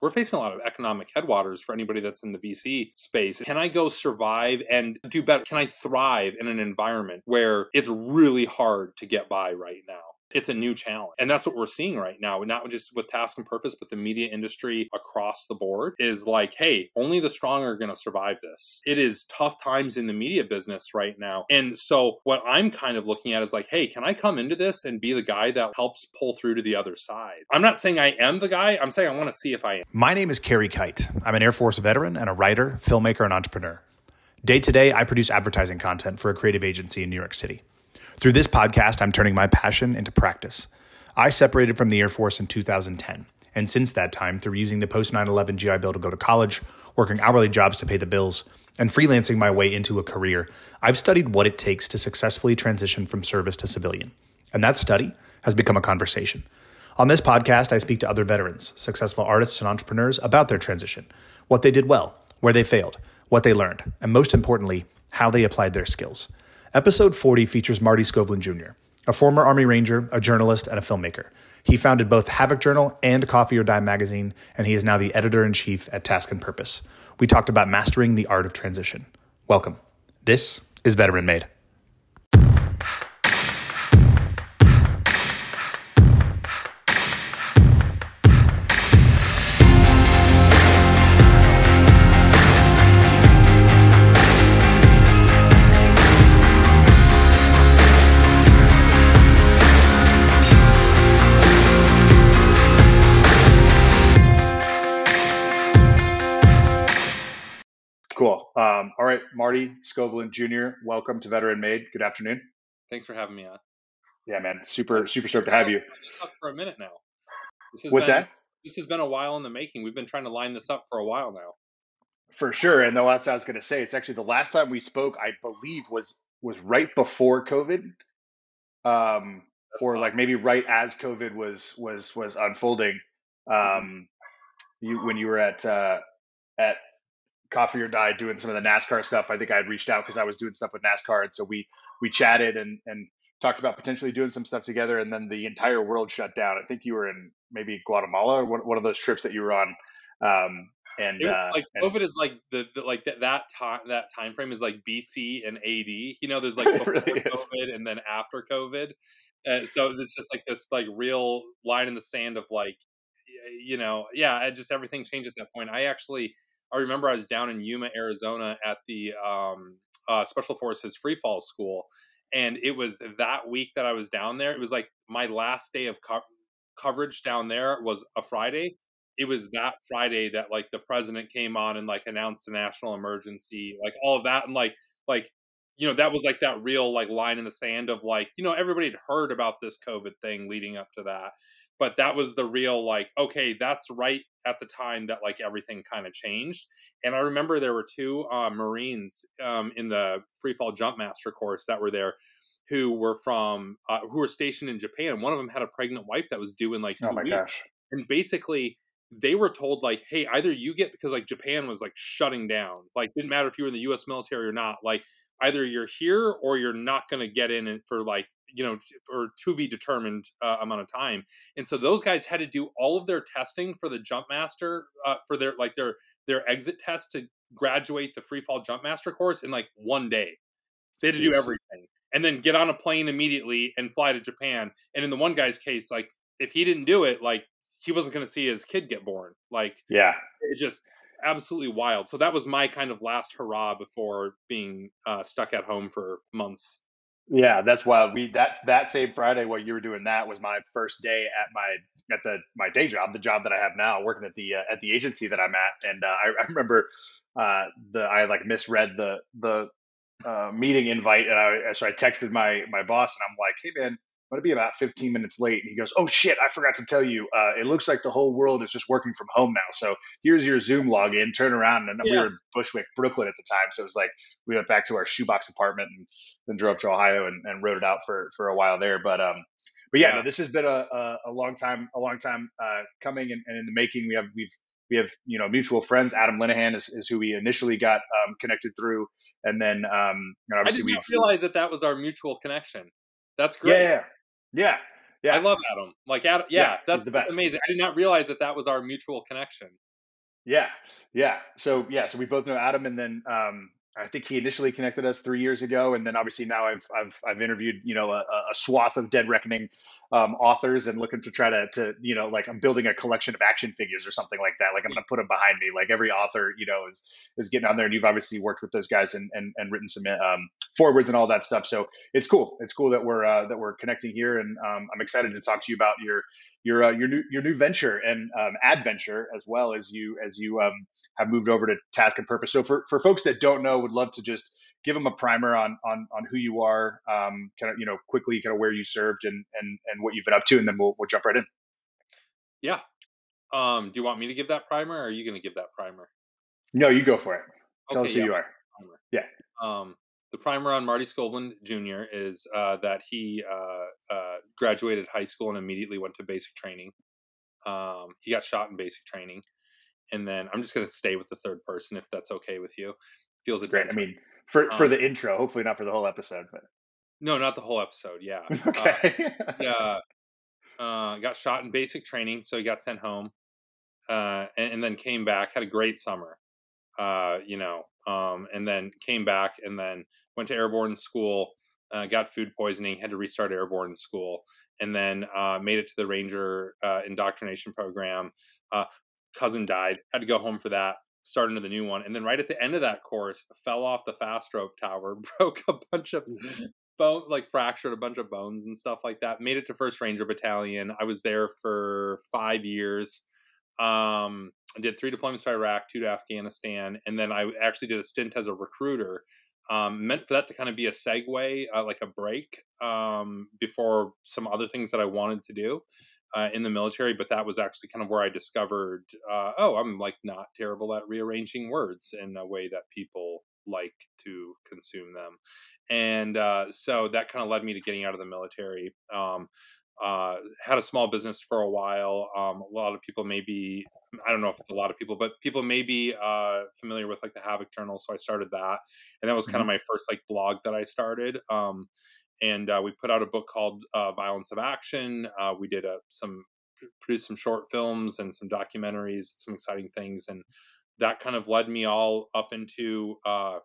we're facing a lot of economic headwaters for anybody that's in the VC space. Can I go survive and do better? Can I thrive in an environment where it's really hard to get by right now? It's a new challenge. And that's what we're seeing right now, not just with task and purpose, but the media industry across the board is like, hey, only the strong are going to survive this. It is tough times in the media business right now. And so what I'm kind of looking at is like, hey, can I come into this and be the guy that helps pull through to the other side? I'm not saying I am the guy. I'm saying I want to see if I am. My name is Carey Kite. I'm an Air Force veteran and a writer, filmmaker, and entrepreneur. Day to day, I produce advertising content for a creative agency in New York City. Through this podcast, I'm turning my passion into practice. I separated from the Air Force in 2010, and since that time, through using the post 9 11 GI Bill to go to college, working hourly jobs to pay the bills, and freelancing my way into a career, I've studied what it takes to successfully transition from service to civilian. And that study has become a conversation. On this podcast, I speak to other veterans, successful artists, and entrepreneurs about their transition, what they did well, where they failed, what they learned, and most importantly, how they applied their skills. Episode 40 features Marty Skovlund Jr., a former Army Ranger, a journalist, and a filmmaker. He founded both Havok Journal and Coffee or Die magazine, and he is now the editor in chief at Task and Purpose. We talked about mastering the art of transition. Welcome. This is Veteran Made. Um, all right, Marty Skovlund Jr., welcome to Veteran Made. Good afternoon. Thanks for having me on. Yeah, man, super super stoked to have you. For a minute now. What's been, that? This has been a while in the making. We've been trying to line this up for a while now. For sure, and the last I was going to say, it's actually the last time we spoke. I believe was was right before COVID, um, or like maybe right as COVID was was was unfolding. Mm-hmm. Um, you when you were at uh, at Coffee or Die doing some of the NASCAR stuff. I think I had reached out because I was doing stuff with NASCAR, and so we we chatted and and talked about potentially doing some stuff together. And then the entire world shut down. I think you were in maybe Guatemala or one, one of those trips that you were on. Um, and uh, like and, COVID is like the, the like that that time that time frame is like BC and AD. You know, there's like before really COVID and then after COVID. Uh, so it's just like this like real line in the sand of like you know yeah just everything changed at that point. I actually I remember I was down in Yuma, Arizona at the um, uh, Special Forces Free Fall School. And it was that week that I was down there. It was like my last day of co- coverage down there was a Friday. It was that Friday that like the president came on and like announced a national emergency, like all of that. And like, like, you know, that was like that real like line in the sand of like, you know, everybody had heard about this COVID thing leading up to that but that was the real like okay that's right at the time that like everything kind of changed and i remember there were two uh, marines um, in the free fall jump master course that were there who were from uh, who were stationed in japan one of them had a pregnant wife that was due in like two oh my weeks. gosh and basically they were told like hey either you get because like japan was like shutting down like didn't matter if you were in the us military or not like either you're here or you're not going to get in for like you know or to be determined uh, amount of time. And so those guys had to do all of their testing for the jump master uh, for their like their their exit test to graduate the free fall jump master course in like one day. They had to do everything and then get on a plane immediately and fly to japan. And in the one guy's case like if he didn't do it like he wasn't going to see his kid get born. Like yeah. it just absolutely wild. So that was my kind of last hurrah before being uh, stuck at home for months yeah, that's wild. We that that same Friday while you were doing that was my first day at my at the my day job, the job that I have now, working at the uh, at the agency that I'm at. And uh, I, I, remember uh, the I like misread the the uh, meeting invite, and I so I texted my my boss, and I'm like, "Hey man, I'm going to be about 15 minutes late. And he goes, Oh shit, I forgot to tell you. Uh, it looks like the whole world is just working from home now. So here's your Zoom login, turn around. And yeah. we were in Bushwick, Brooklyn at the time. So it was like we went back to our shoebox apartment and then drove to Ohio and, and wrote it out for, for a while there. But, um, but yeah, yeah. No, this has been a, a, a, long time, a long time uh, coming and, and in the making. We have, we've, we have you know mutual friends. Adam Linehan is, is who we initially got um, connected through, and then um, obviously I did not realize that that was our mutual connection. That's great. Yeah, yeah. Yeah. Yeah. I love Adam. Like Adam, yeah, yeah that's the best. amazing. I did not realize that that was our mutual connection. Yeah, yeah. So yeah, so we both know Adam, and then um, I think he initially connected us three years ago, and then obviously now I've I've I've interviewed you know a, a swath of Dead Reckoning um, authors and looking to try to to you know like I'm building a collection of action figures or something like that. Like I'm going to put them behind me. Like every author you know is is getting on there, and you've obviously worked with those guys and and, and written some um, forwards and all that stuff. So it's cool. It's cool that we're uh, that we're connecting here, and um, I'm excited to talk to you about your your uh, your new your new venture and um, adventure as well as you as you um, have moved over to Task and Purpose. So for for folks that don't know, would love to just give them a primer on on on who you are, um, kind of you know quickly kind of where you served and and and what you've been up to, and then we'll we'll jump right in. Yeah. Um, do you want me to give that primer, or are you going to give that primer? No, you go for it. Tell okay, us who yeah. you are. Yeah. Um, the primer on Marty Skovlund Jr. is uh, that he uh, uh, graduated high school and immediately went to basic training. Um, he got shot in basic training, and then I'm just going to stay with the third person if that's okay with you. Feels great. I mean, for for um, the intro, hopefully not for the whole episode, but no, not the whole episode. Yeah. okay. yeah. Uh, got shot in basic training, so he got sent home, uh, and, and, then came back. Had a great summer. Uh, you know, um, and then came back and then went to airborne school, uh, got food poisoning, had to restart airborne school, and then uh, made it to the Ranger uh, indoctrination program. Cousin died, had to go home for that. Start into the new one, and then right at the end of that course, fell off the fast rope tower, broke a bunch of mm-hmm. bone, like fractured a bunch of bones and stuff like that. Made it to First Ranger Battalion. I was there for five years. Um, I did three deployments to Iraq, two to Afghanistan, and then I actually did a stint as a recruiter. Um, meant for that to kind of be a segue, uh, like a break um, before some other things that I wanted to do uh, in the military. But that was actually kind of where I discovered, uh, oh, I'm like not terrible at rearranging words in a way that people like to consume them, and uh, so that kind of led me to getting out of the military. Um, uh, had a small business for a while. Um, a lot of people may be, I don't know if it's a lot of people, but people may be uh, familiar with like the Havok Journal. So I started that. And that was kind mm-hmm. of my first like blog that I started. Um, and uh, we put out a book called uh, Violence of Action. Uh, we did a, uh, some, produced some short films and some documentaries, some exciting things. And that kind of led me all up into, at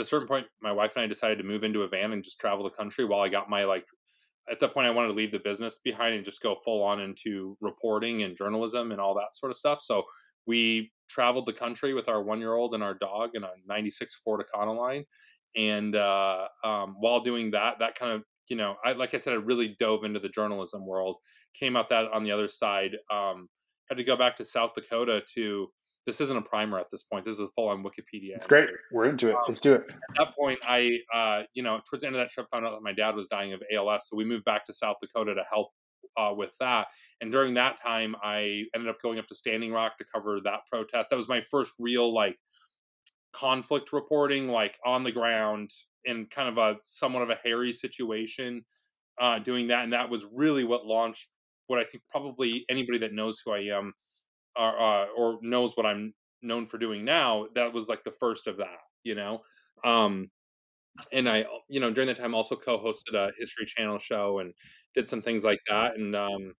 a certain point, my wife and I decided to move into a van and just travel the country while I got my like at that point I wanted to leave the business behind and just go full on into reporting and journalism and all that sort of stuff. So we traveled the country with our one year old and our dog in a 96 Ford Econoline. And uh, um, while doing that, that kind of, you know, I, like I said, I really dove into the journalism world, came out that on the other side, um, had to go back to South Dakota to this isn't a primer at this point. This is a full on Wikipedia. Great. We're into it. Um, Let's do it. At that point, I, uh, you know, towards the end of that trip, found out that my dad was dying of ALS. So we moved back to South Dakota to help uh, with that. And during that time, I ended up going up to Standing Rock to cover that protest. That was my first real like conflict reporting, like on the ground in kind of a somewhat of a hairy situation. Uh, doing that, and that was really what launched what I think probably anybody that knows who I am or, uh, or knows what I'm known for doing now, that was like the first of that, you know. Um, and I, you know, during that time also co-hosted a History Channel show and did some things like that. And um,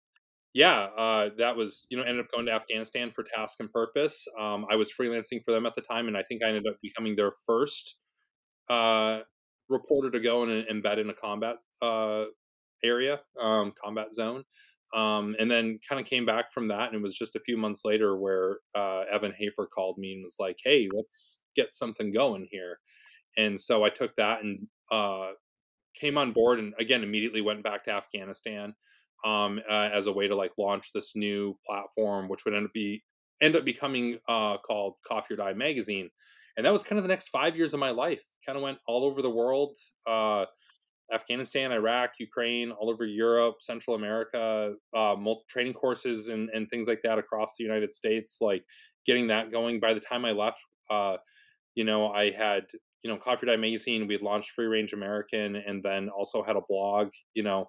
yeah, uh, that was, you know, ended up going to Afghanistan for Task and Purpose. Um, I was freelancing for them at the time, and I think I ended up becoming their first uh, reporter to go and embed in a combat uh, area, um, combat zone. Um, and then kind of came back from that, and it was just a few months later where uh, Evan Hafer called me and was like, "Hey, let's get something going here." And so I took that and uh, came on board, and again immediately went back to Afghanistan um, uh, as a way to like launch this new platform, which would end up be end up becoming uh, called Coffee or Die magazine. And that was kind of the next five years of my life. Kind of went all over the world uh, Afghanistan, Iraq, Ukraine, all over Europe, Central America, uh, training courses and, and things like that across the United States. Like getting that going. By the time I left, uh, you know, I had you know Coffee or Die magazine. We had launched Free Range American, and then also had a blog. You know,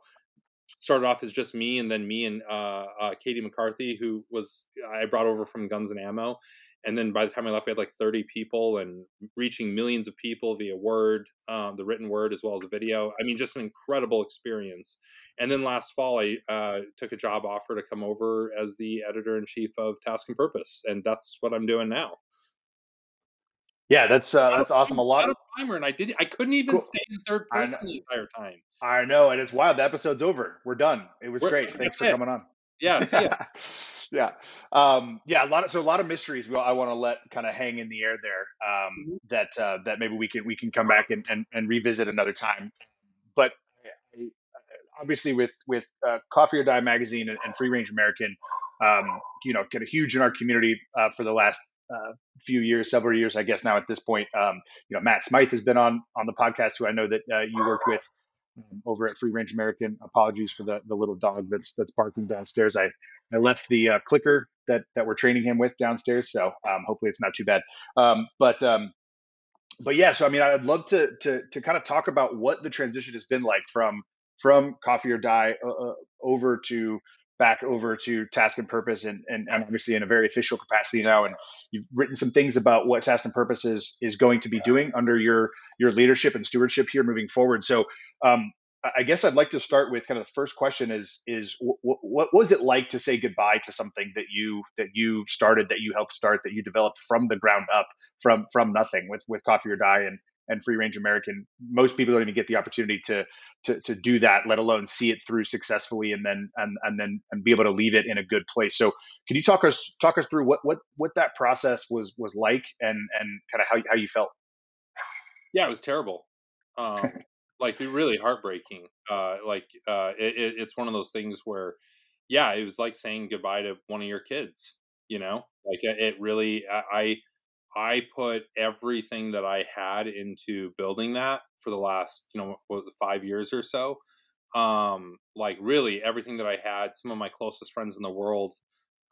started off as just me, and then me and uh, uh, Katie McCarthy, who was I brought over from Guns and Ammo, and then by the time I left, we had like 30 people and reaching millions of people via word, um, the written word as well as a video. I mean, just an incredible experience. And then last fall, I uh, took a job offer to come over as the editor in chief of Task and Purpose, and that's what I'm doing now. Yeah, that's uh, that's awesome. A lot of timer, and I did. I couldn't even cool. stay in third person the entire time. I know, and it's wild. The episode's over. We're done. It was We're, great. Thanks for it. coming on. Yeah, yeah, um, yeah. A lot of so a lot of mysteries. I want to let kind of hang in the air there. Um, mm-hmm. That uh, that maybe we can we can come back and, and, and revisit another time. But obviously, with with uh, Coffee or Die magazine and, and Free Range American, um, you know, get a huge in our community uh, for the last uh, few years, several years, I guess now at this point. Um, you know, Matt Smythe has been on on the podcast, who I know that uh, you worked with um, over at Free Range American. Apologies for the the little dog that's that's barking downstairs. I I left the uh, clicker that that we're training him with downstairs, so um, hopefully it's not too bad. Um, but um, but yeah, so I mean, I'd love to to to kind of talk about what the transition has been like from from Coffee or Die uh, uh over to back over to task and purpose and, and, and, obviously in a very official capacity now. And you've written some things about what task and purpose is, is going to be doing under your your leadership and stewardship here moving forward. So um, i guess i'd like to start with kind of the first question is is w- what was it like to say goodbye to something that you that you started that you helped start that you developed from the ground up from from nothing with with coffee or die and and free range American. Most people don't even get the opportunity to to to do that, let alone see it through successfully and then and and then and be able to leave it in a good place. So, can you talk us talk us through what what what that process was was like and and kind of how how you felt? Yeah, it was terrible. Um, like really heartbreaking. Uh, like uh, it, it's one of those things where, yeah, it was like saying goodbye to one of your kids. You know, like it really. I I put everything that I had into building that for the last, you know, what, five years or so. Um, like really everything that I had, some of my closest friends in the world,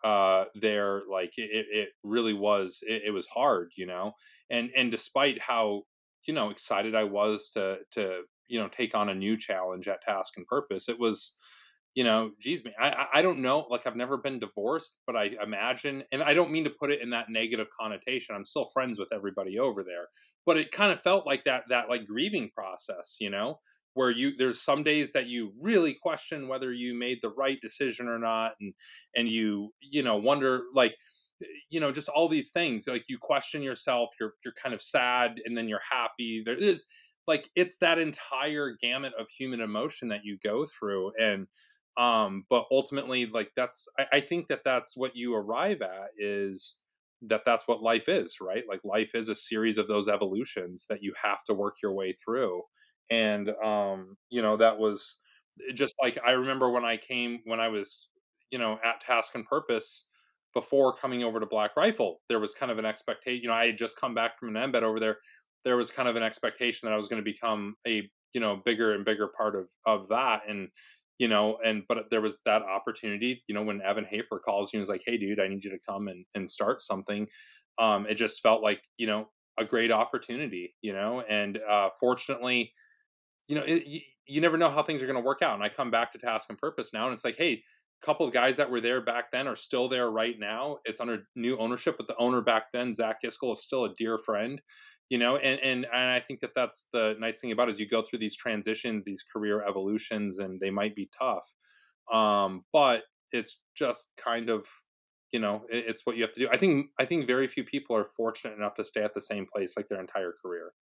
uh, there, like it, it really was, it, it was hard, you know, and, and despite how, you know, excited I was to, to, you know, take on a new challenge at task and purpose, it was, you know, geez, me, I I don't know. Like I've never been divorced, but I imagine, and I don't mean to put it in that negative connotation. I'm still friends with everybody over there, but it kind of felt like that that like grieving process, you know, where you there's some days that you really question whether you made the right decision or not, and and you you know wonder like eh, you know just all these things like you question yourself you're you're kind of sad and then you're happy there is like it's that entire gamut of human emotion that you go through and um but ultimately like that's I, I think that that's what you arrive at is that that's what life is right? Like life is a series of those evolutions that you have to work your way through. And um you know that was eh, just like i remember when i came when i was you know at task and purpose before coming over to black rifle there was kind of an expectation you know i had just come back from an embed over there there was kind of an expectation that i was going to become a you know bigger and bigger part of of that. And you know, and but there was that opportunity, you know, when Evan Hafer calls you and is like, Hey dude, I need you to come and, and start something. Um, it just felt like, you know, a great opportunity, you know, and uh, fortunately, you know, it, you, you never know how things are going to work out. And I come back to task and purpose now, and it's like, hey, a couple of guys that were there back then are still there right now. It's under new ownership, but the owner back then, Zach Iscol, is still a dear friend you know and, and and i think that that's the nice thing about it is you go through these transitions these career evolutions and they might be tough um but it's just kind of you know it, it's what you have to do. I think i think very few people are fortunate enough to stay at the same place like their entire career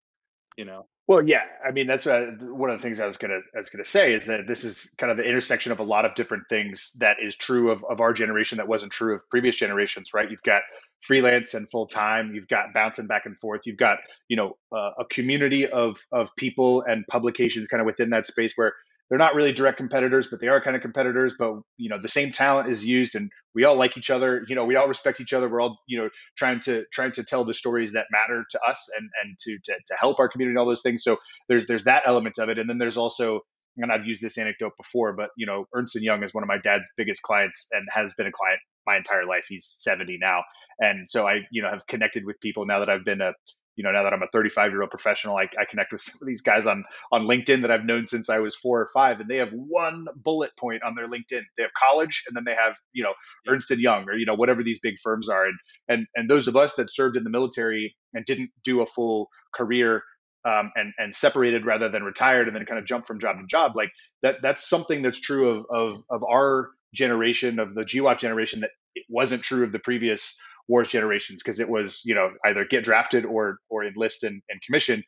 you know? Well yeah i mean that's one of the things i was gonna i was gonna say is that this is kind of the intersection of a lot of different things that is true of, of our generation that wasn't true of previous generations right? You've got freelance and full time. You've got bouncing back and forth. You've got you know uh, a community of of people and publications kind of within that space where they're not really direct competitors, but they are kind of competitors. But you know the same talent is used, and we all like each other. You know we all respect each other. We're all you know trying to trying to tell the stories that matter to us and and to to, to help our community and all those things. So there's there's that element of it, and then there's also and I've used this anecdote before, but you know, Ernst and Young is one of my dad's biggest clients and has been a client my entire life. He's 70 now. And so I, you know, have connected with people now that I've been a, you know, now that I'm a 35 year old professional, I, I connect with some of these guys on on LinkedIn that I've known since I was four or five, and they have one bullet point on their LinkedIn. They have college, and then they have you know Ernst and Young or you know whatever these big firms are, and and and those of us that served in the military and didn't do a full career um, and and separated rather than retired and then kind of jump from job to job like that that's something that's true of of of our generation of the GWOT generation that it wasn't true of the previous wars generations because it was you know either get drafted or or enlist and, and commission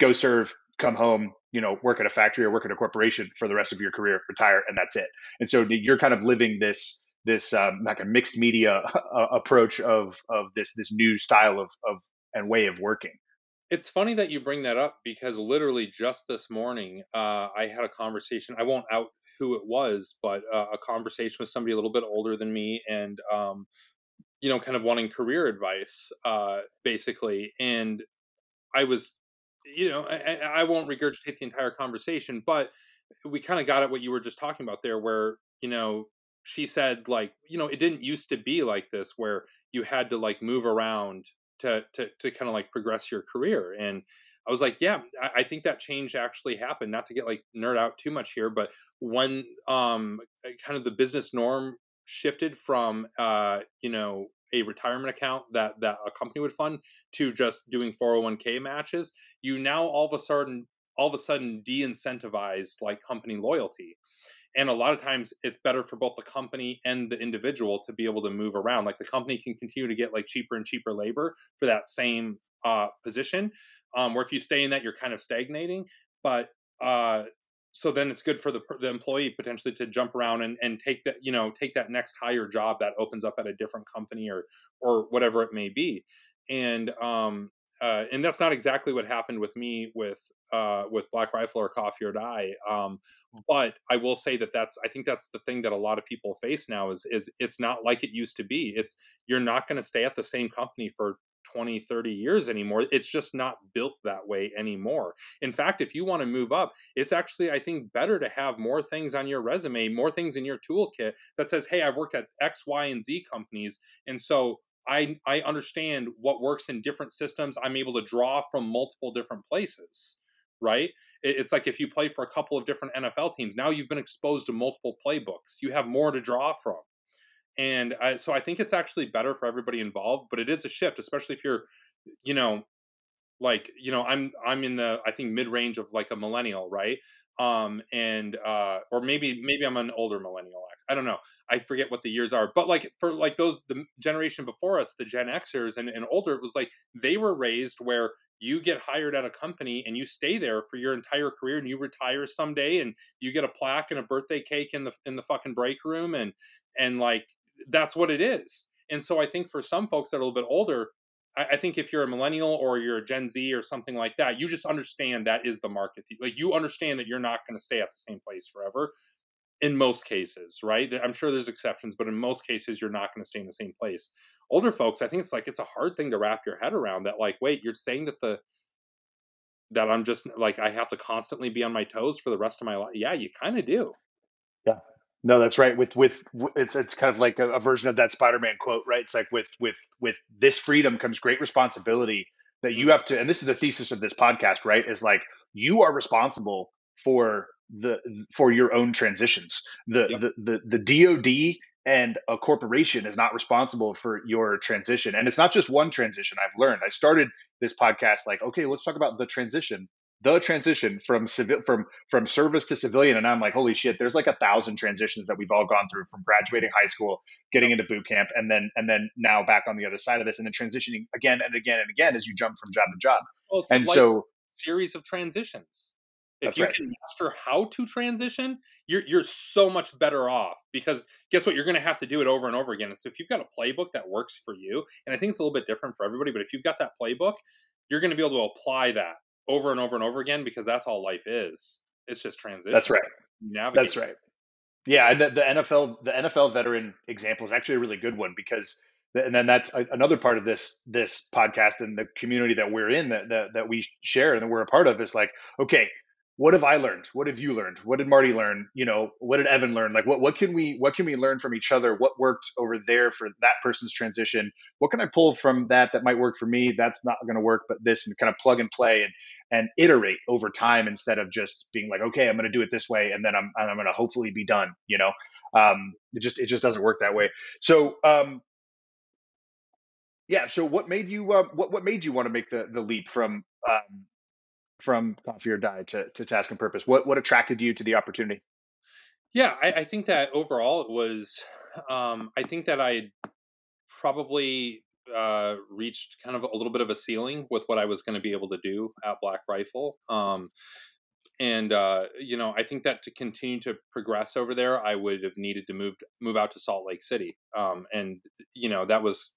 go serve come home you know work at a factory or work at a corporation for the rest of your career retire and that's it. And so you're kind of living this this um, like a mixed media uh, approach of of this this new style of of and way of working it's funny that you bring that up because literally just this morning, uh, I had a conversation. I won't out who it was, but uh, a conversation with somebody a little bit older than me, and um, you know, kind of wanting career advice, uh, basically. And I was, you know, I, I won't regurgitate the entire conversation, but we kind of got at what you were just talking about there, where you know she said like you know it didn't used to be like this where you had to like move around to to to kind of like progress your career and I was like, yeah, I, I, think that change actually happened. Not to get like nerd out too much here, but when um kind of the business norm shifted from uh you know a retirement account that that a company would fund to just doing 401k matches, you now all of a sudden all of a sudden de-incentivize like company loyalty and a lot of times it's better for both the company and the individual to be able to move around like the company can continue to get like cheaper and cheaper labor for that same uh, position um, where if you stay in that you're kind of stagnating but uh, so then it's good for the, the employee potentially to jump around and, and take that you know take that next higher job that opens up at a different company or or whatever it may be. And um, uh, and that's not exactly what happened with me with uh, with Black Rifle or Coffee or Die. Um, hmm. but I will say that that's I think that's the thing that a lot of people face now is is it's not like it used to be. It's you're not going to stay at the same company for 20 30 years anymore it's just not built that way anymore in fact if you want to move up it's actually i think better to have more things on your resume more things in your toolkit that says hey i've worked at x y and z companies and so I I understand what works in different systems. I'm able to draw from multiple different places, right? It's like if you play for a couple of different NFL teams, now you've been exposed to multiple playbooks. You have more to draw from, and I, so I think it's actually better for everybody involved. But it is a shift, especially if you're, you know, like you know, I'm I'm in the I think mid range of like a millennial, right? Um and uh or maybe maybe i'm an older millennial i don't know i forget what the years are but like for like those the generation before us the gen xers and, and older it was like they were raised where you get hired at a company and you stay there for your entire career and you retire someday and you get a plaque and a birthday cake in the in the fucking break room and and like that's what it is. And so i think for some folks that are a little bit older I, think if you're a millennial or you're a Gen Z or something like that, you just understand that is the market. Like you understand that you're not going to stay at the same place forever in most cases, right? I'm sure there's exceptions, but in most cases, you're not going to stay in the same place. Older folks, I think it's like it's a hard thing to wrap your head around that. Like, wait, you're saying that the that I'm just like I have to constantly be on my toes for the rest of my life. Yeah, you kind of do. Yeah, no, that's right. With with it's it's kind of like a, a version of that Spider-Man quote, right? It's like with with with this freedom comes great responsibility that you mm-hmm. have to and this is the thesis of this podcast, right? Is like you are responsible for the for your own transitions. The yep. the, the the DoD and a corporation is not responsible for your transition. And it's not just one transition I've learned. I started this podcast like, okay, let's talk about the transition the transition from civil from from service to civilian. And i'm like holy shit there's like a thousand transitions that we've all gone through from graduating high school getting into boot camp and then and then now back on the other side of this and then transitioning again and again and again as you jump from job to job. Well, and like so series of transitions. If you right. can master how to transition you're you're so much better off because guess what? You're going to have to do it over and over again. So if you've got a playbook that works for you and i think it's a little bit different for everybody but if you've got that playbook you're going to be able to apply that over and over and over again because that's all life is. It's just transition. That's right. Navigate. That's right. Yeah, and the, the, NFL the NFL veteran example is actually a really good one because and then that's another part of this this podcast and the community that we're in that that, that we share and that we're a part of is like okay what have I learned? What have you learned? What did Marty learn? You know, what did Evan learn? Like, what what can we what can we learn from each other? What worked over there for that person's transition? What can I pull from that that might work for me? That's not going to work, but this, and kind of plug and play and and iterate over time instead of just being like, okay, I'm going to do it this way, and then I'm I'm going to hopefully be done. You know, um, it just it just doesn't work that way. So. Um, yeah. So, what made you uh, what what made you want to make the the leap from um, from Coffee or Die to, to Task and Purpose? What what attracted you to the opportunity? Yeah, I, I think that overall it was. Um, I think that I probably uh, reached kind of a little bit of a ceiling with what I was going to be able to do at Black Rifle. Um, and uh, you know, I think that to continue to progress over there, I would have needed to move move out to Salt Lake City. Um, and you know, that was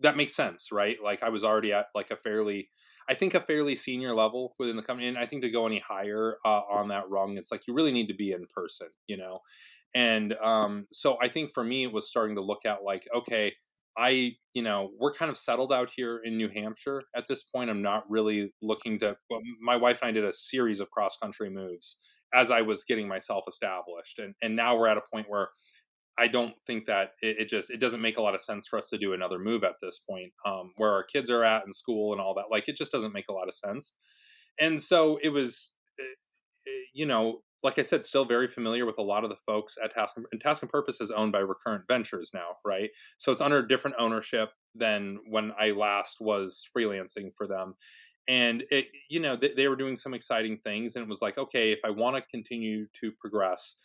that makes sense, right? Like I was already at like a fairly I think a fairly senior level within the company. And I think to go any higher uh, on that rung, it's like you really need to be in person, you know? And um, so I think for me, it was starting to look at like, okay, I, you know, we're kind of settled out here in New Hampshire at this point. I'm not really looking to, well, my wife and I did a series of cross country moves as I was getting myself established. And, and now we're at a point where I don't think that it, it, just it doesn't make a lot of sense for us to do another move at this point, um, where our kids are at in school and all that. Like it just doesn't make a lot of sense. And so it was, eh, eh, you know, like I said, still very familiar with a lot of the folks at Task and, Task and Purpose is owned by Recurrent Ventures now, right? So it's under different ownership than when I last was freelancing for them. And it, you know, they, they were doing some exciting things, and it was like, okay, if I want to continue to progress,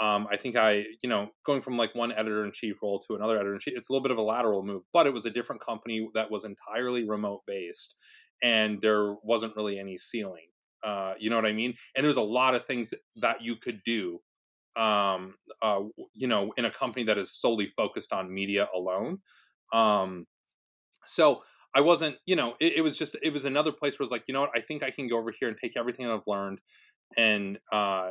um, I think I, you know, going from like one editor in chief role to another editor in chief, it's a little bit of a lateral move, but it was a different company that was entirely remote based and there wasn't really any ceiling. Uh, you know what I mean? And there's a lot of things that you could do, um, uh, you know, in a company that is solely focused on media alone. Um, so I wasn't, you know, it, it was just, it was another place where it's like, you know what, I think I can go over here and take everything I've learned and uh,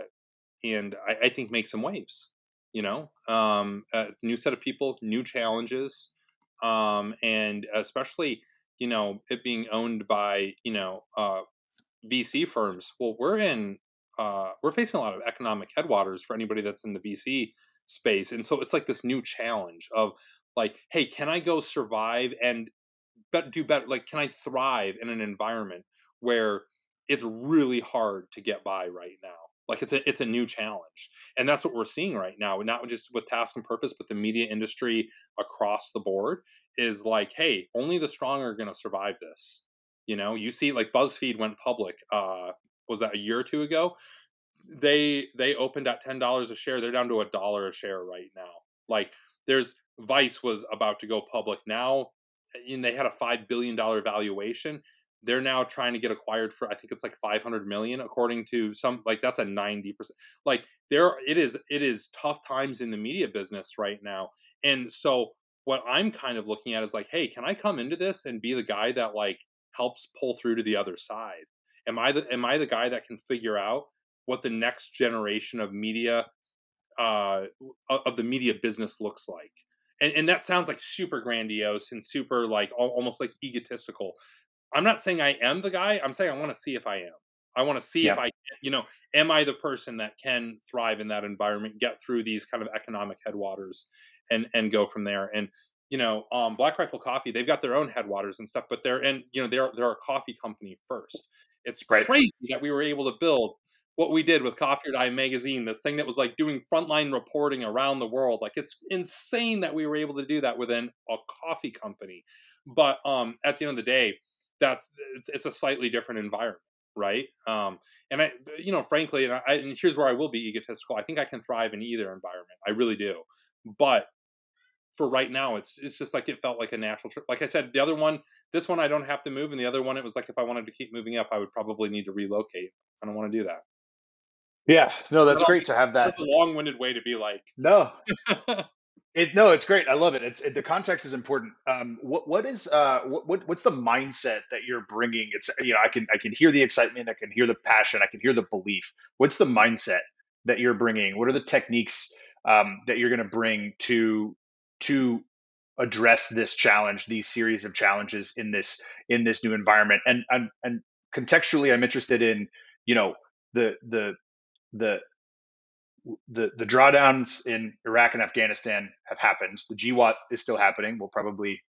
and I, I think make some waves. You know, um, a new set of people, new challenges, um, and especially you know it being owned by you know uh, VC firms. Well, we're in uh, we're facing a lot of economic headwaters for anybody that's in the VC space, and so it's like this new challenge of like, hey, can I go survive and do better? Like, can I thrive in an environment where it's really hard to get by right now? Like it's a it's a new challenge, and that's what we're seeing right now. Not just with task and purpose, but the media industry across the board is like, hey, only the strong are going to survive this. You know, you see, like BuzzFeed went public. Uh, was that a year or two ago? They they opened at ten dollars a share. They're down to a dollar a share right now. Like there's Vice was about to go public now, and they had a five billion dollar valuation they're now trying to get acquired for I think it's like 500 million according to some like that's a 90% like there it is it is tough times in the media business right now. And so what I'm kind of looking at is like hey can I come into this and be the guy that like helps pull through to the other side? Am I the am I the guy that can figure out what the next generation of media uh of the media business looks like? And, and that sounds like super grandiose and super like almost like egotistical I'm not saying I am the guy. I'm saying I want to see if I am. I want to see yeah. if I, you know, am I the person that can thrive in that environment, get through these kind of economic headwaters, and and go from there. And you know, um, Black Rifle Coffee, they've got their own headwaters and stuff, but they're and you know they're they're a coffee company first. It's right. crazy that we were able to build what we did with Coffee or Die magazine, this thing that was like doing frontline reporting around the world. Like it's insane that we were able to do that within a coffee company. But um, at the end of the day, that's it's, it's a slightly different environment right? Um and i you know frankly and, I, and here's where i will be egotistical i think i can thrive in either environment i really do but for right now it's it's just like it felt like a natural trip like i said the other one this one i don't have to move and the other one it was like if i wanted to keep moving up i would probably need to relocate i don't want to do that. Yeah no that's great to have that that's a long-winded way to be like no It, no, it's great. I love it. It's it, the context is important. Um, what what is uh what, what's the mindset that you're bringing? It's you know I can I can hear the excitement, I can hear the passion, I can hear the belief. What's the mindset that you're bringing? What are the techniques um, that you're going to bring to to address this challenge, these series of challenges in this in this new environment? And and and contextually, I'm interested in you know the the the the the drawdowns in Iraq and Afghanistan have happened. The GWOT is still happening. Will probably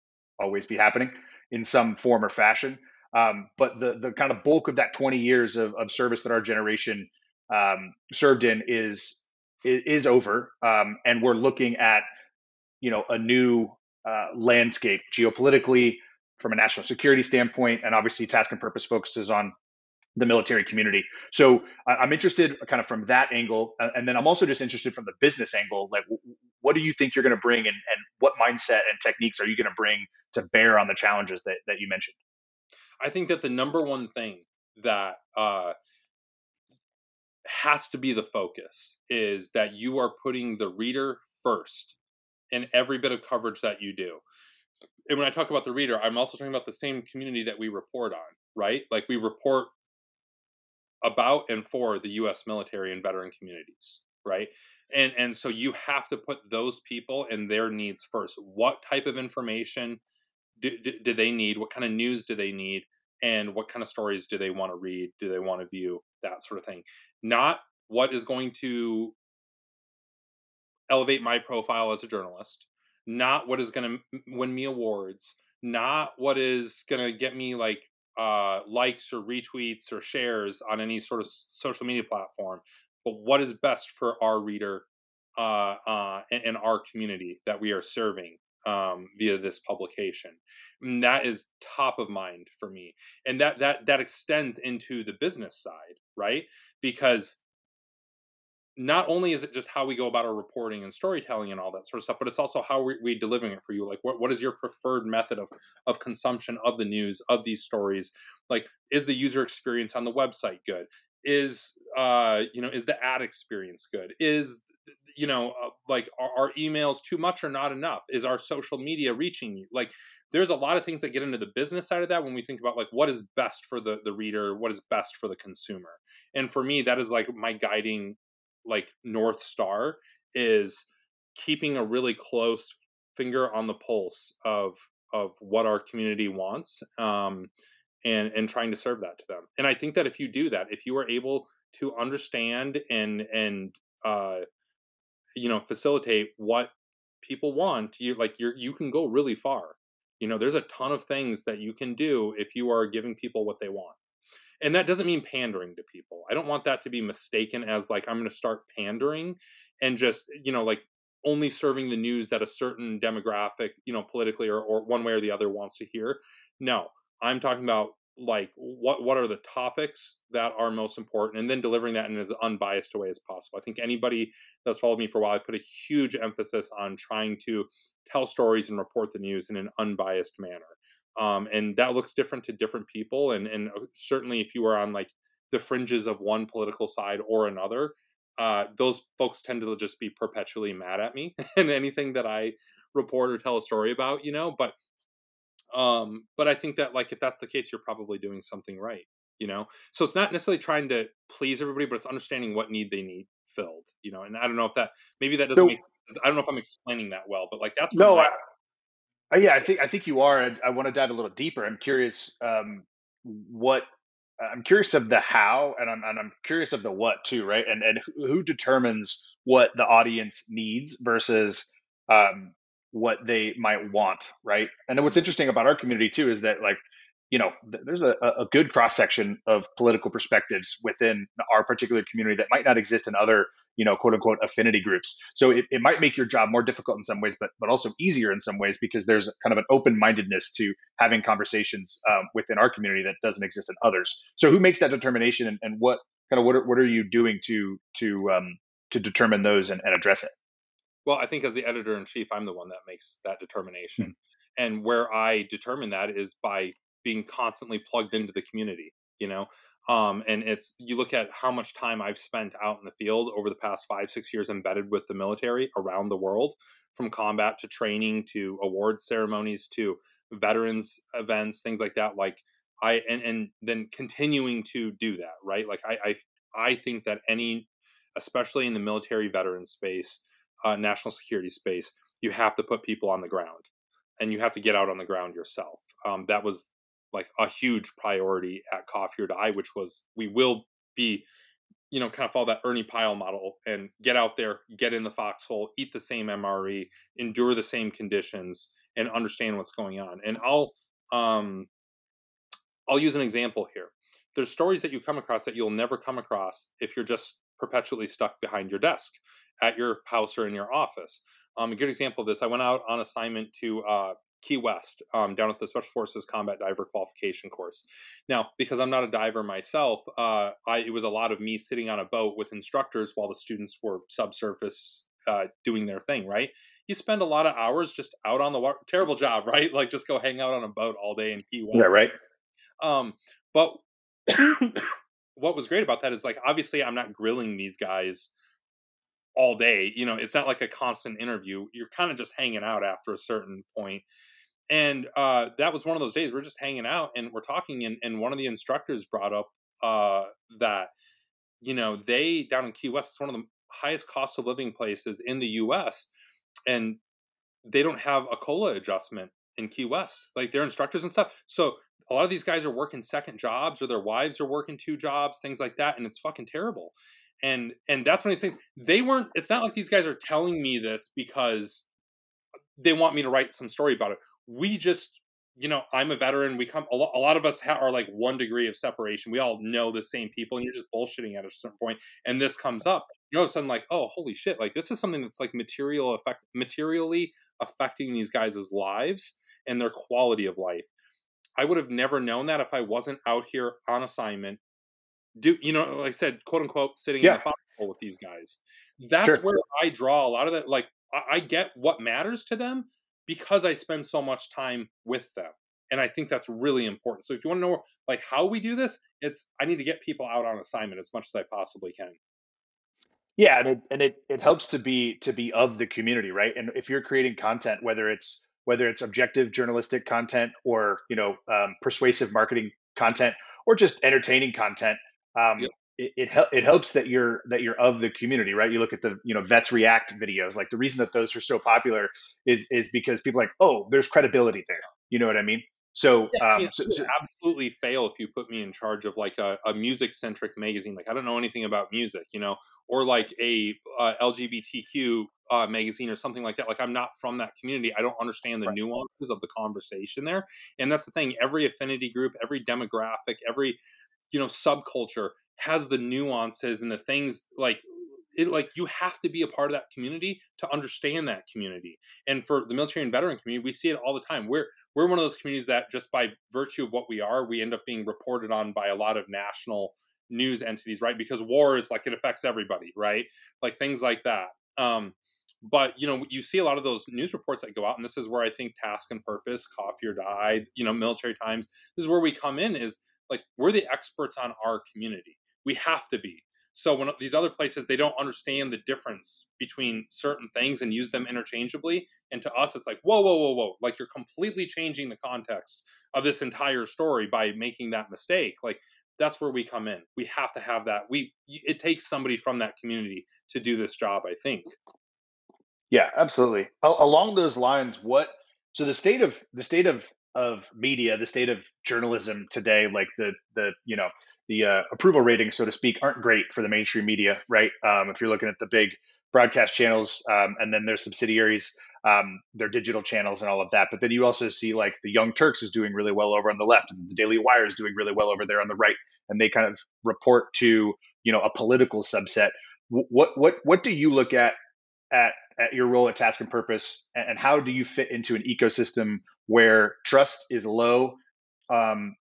always be happening in some form or fashion. Um, but the the kind of bulk of that 20 years of, of service that our generation um, served in is is, is over, um, and we're looking at you know a new uh, landscape geopolitically from a national security standpoint, and obviously task and purpose focuses on the military community. So I'm interested kind of from that angle, and then I'm also just interested from the business angle. Like, what do you think you're going to bring, and, and what mindset and techniques are you going to bring to bear on the challenges that that you mentioned? I think that the number one thing that uh, has to be the focus is that you are putting the reader first in every bit of coverage that you do. And when I talk about the reader, I'm also talking about the same community that we report on, right? Like we report about and for the US military and veteran communities, right? And and so you have to put those people and their needs first. What type of information do, do, do they need? What kind of news do they need? And what kind of stories do they want to read? Do they want to view? That sort of thing. Not what is going to elevate my profile as a journalist, not what is going to win me awards, not what is going to get me like uh, likes or retweets or shares on any sort of social media platform, but what is best for our reader uh, uh, and, and, our community that we are serving um, via this publication. And that is top of mind for me, and that that that extends into the business side, right? Because not only is it just how we go about our reporting and storytelling and all that sort of stuff, but it's also how we, we delivering it for you. Like, what, what is your preferred method of, of consumption of the news, of these stories? Like, is the user experience on the website good? Is, uh, you know, is the ad experience good? Is, you know, uh, like, are, are emails too much or not enough? Is our social media reaching you? Like, there's a lot of things that get into the business side of that when we think about like what is best for the the reader what is best for the consumer and for me that is like my guiding like north star is keeping a really close finger on the pulse of of what our community wants um, and and trying to serve that to them. And i think that if you do that if you are able to understand and and uh, you know facilitate what people want you like you're you can go really far. You know there's a ton of things that you can do if you are giving people what they want and that doesn't mean pandering to people. I don't want that to be mistaken as like i'm going to start pandering and just you know like only serving the news that a certain demographic you know politically or, or one way or the other wants to hear. No i'm talking about like what what are the topics that are most important and then delivering that in as unbiased a way as possible. I think anybody that's followed me for a while i put a huge emphasis on trying to tell stories and report the news in an unbiased manner um, and that looks different to different people and and uh, certainly if you are on like the fringes of one political side or another uh, those folks tend to just be perpetually mad at me and anything that i report or tell a story about you know but um but i think that like if that's the case you're probably doing something right you know? So it's not necessarily trying to please everybody but it's understanding what need they need filled you know and i don't know if that maybe that doesn't so, make sense i don't know if i'm explaining that well but like that's no I, uh, yeah, I think I think you are. I, I want to dive a little deeper. I'm curious um, what I'm curious of the how, and I'm and I'm curious of the what too, right? And and who determines what the audience needs versus um, what they might want, right? And then what's interesting about our community too is that like you know th- there's a, a good cross section of political perspectives within our particular community that might not exist in other you know quote unquote affinity groups. So it, it might make your job more difficult in some ways but but also easier in some ways because there's kind of an open-mindedness to having conversations um, within our community that doesn't exist in others. So who makes that determination and, and what kind of what are, what are you doing to to um, to determine those and, and address it? Well i think as the editor in chief i'm the one that makes that determination. Mm-hmm. and where i determine that is by being constantly plugged into the community you know? Um, and it's you look at how much time i've spent out in the field over the past five six years embedded with the military around the world from combat to training to award ceremonies to veterans events things like that like i and, and then continuing to do that right? Like i i, I think that any especially in the military veteran space uh, national security space you have to put people on the ground and you have to get out on the ground yourself. Um, that was like a huge priority at Coffee or Die, which was we will be you know, kind of follow that Ernie Pyle model and get out there, get in the foxhole, eat the same MRE, endure the same conditions, and understand what's going on. And I'll um, I'll use an example here. There's stories that you come across that you'll never come across if you're just perpetually stuck behind your desk at your house or in your office. Um, a good example of this, I went out on assignment to uh, Key West um, down at the Special Forces Combat Diver Qualification Course. Now, because I'm not a diver myself, uh, I, it was a lot of me sitting on a boat with instructors while the students were subsurface uh, doing their thing, right? You spend a lot of hours just out on the water. Terrible job, right? Like just go hang out on a boat all day in Key West. Yeah, right. Um, but what was great about that is like obviously I'm not grilling these guys all day. You know, it's not like a constant interview. You're kind of just hanging out after a certain point. And uh, that was one of those days we're just hanging out and we're talking, and, and one of the instructors brought up uh, that you know they down in Key West, it's one of the highest cost of living places in the U.S. and they don't have a cola adjustment in Key West, like their instructors and stuff. So a lot of these guys are working second jobs or their wives are working two jobs, things like that, and it's fucking terrible and and that's one of these things they weren't it's not like these guys are telling me this because they want me to write some story about it. We just you know i'm a veteran we come a lot, a lot of us ha- are like one degree of separation we all know the same people and you're just bullshitting at a certain point and this comes up you know sudden like oh holy shit like this is something that's like material effect materially affecting these guys' lives and their quality of life. I would have never known that if i wasn't out here on assignment do you know like i said quote unquote sitting yeah. in the foxhole with these guys that's sure. where i draw a lot of that like I, I get what matters to them because i spend so much time with them and i think that's really important so if you want to know like how we do this it's i need to get people out on assignment as much as i possibly can yeah and it and it, it helps to be to be of the community right and if you're creating content whether it's whether it's objective journalistic content or you know um, persuasive marketing content or just entertaining content um, yep. it, it, it helps that you're that you're of the community, right? You look at the you know vets react videos. Like the reason that those are so popular is is because people are like, oh, there's credibility there. You know what I mean? So, yeah, um, so, so absolutely fail if you put me in charge of like a, a music centric magazine. Like I don't know anything about music, you know, or like a uh, LGBTQ uh, magazine or something like that. Like I'm not from that community. I don't understand the right. nuances of the conversation there. And that's the thing. Every affinity group, every demographic, every you know subculture has the nuances and the things like it like you have to be a part of that community to understand that community. And for the military and veteran community we see it all the time. We're we're one of those communities that just by virtue of what we are we end up being reported on by a lot of national news entities right? Because war is like it affects everybody right? Like things like that. Um but you know you see a lot of those news reports that go out and this is where i think task and purpose coffee or die you know military times this is where we come in is like we're the experts on our community. We have to be. So when these other places they don't understand the difference between certain things and use them interchangeably and to us it's like whoa whoa whoa whoa. Like you're completely changing the context of this entire story by making that mistake. Like that's where we come in. We have to have that. We it takes somebody from that community to do this job i think. Yeah absolutely. Along those lines what so the state of the state of of media, the state of journalism today, like the the you know the uh, approval ratings, so to speak, aren't great for the mainstream media, right? Um, if you're looking at the big broadcast channels, um, and then their subsidiaries, um, their digital channels, and all of that. But then you also see like the Young Turks is doing really well over on the left, and the Daily Wire is doing really well over there on the right, and they kind of report to you know a political subset. What what what do you look at at at your role at Task and Purpose, and how do you fit into an ecosystem where trust is low um,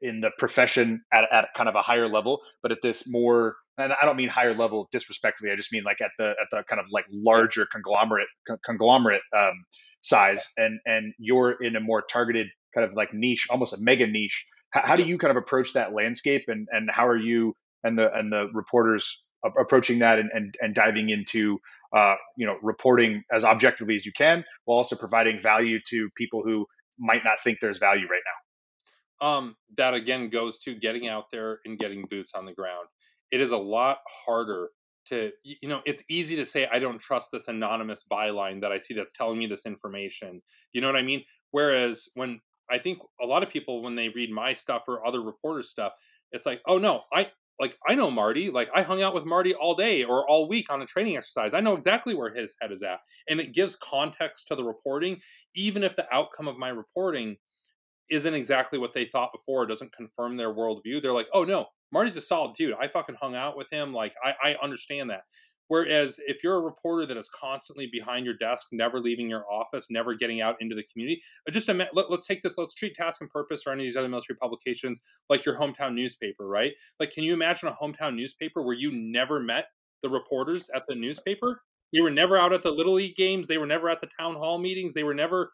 in the profession at, at kind of a higher level, but at this more, and I don't mean higher level disrespectfully, I just mean like at the at the kind of like larger conglomerate conglomerate um, size, and and you're in a more targeted kind of like niche, almost a mega niche. How, how do you kind of approach that landscape, and and how are you and the and the reporters approaching that and, and, and diving into uh, you know reporting as objectively as you can while also providing value to people who might not think there's value right now. Um, that again goes to getting out there and getting boots on the ground. It is a lot harder to you know it's easy to say i don't trust this anonymous byline that i see that's telling me this information. You know what i mean? Whereas when i think a lot of people when they read my stuff or other reporters stuff it's like oh no i like I know Marty, like I hung out with Marty all day or all week on a training exercise. I know exactly where his head is at. And it gives context to the reporting, even if the outcome of my reporting isn't exactly what they thought before, doesn't confirm their worldview. They're like, oh no, Marty's a solid dude. I fucking hung out with him. Like I, I understand that. Whereas if you're a reporter that is constantly behind your desk, never leaving your office, never getting out into the community, uh, just let, us take this. Let's treat Task and Purpose or any of these other military publications like your hometown newspaper, right? Like, can you imagine a hometown newspaper where you never met the reporters at the newspaper? They were never out at the little league games. They were never at the town hall meetings. They were never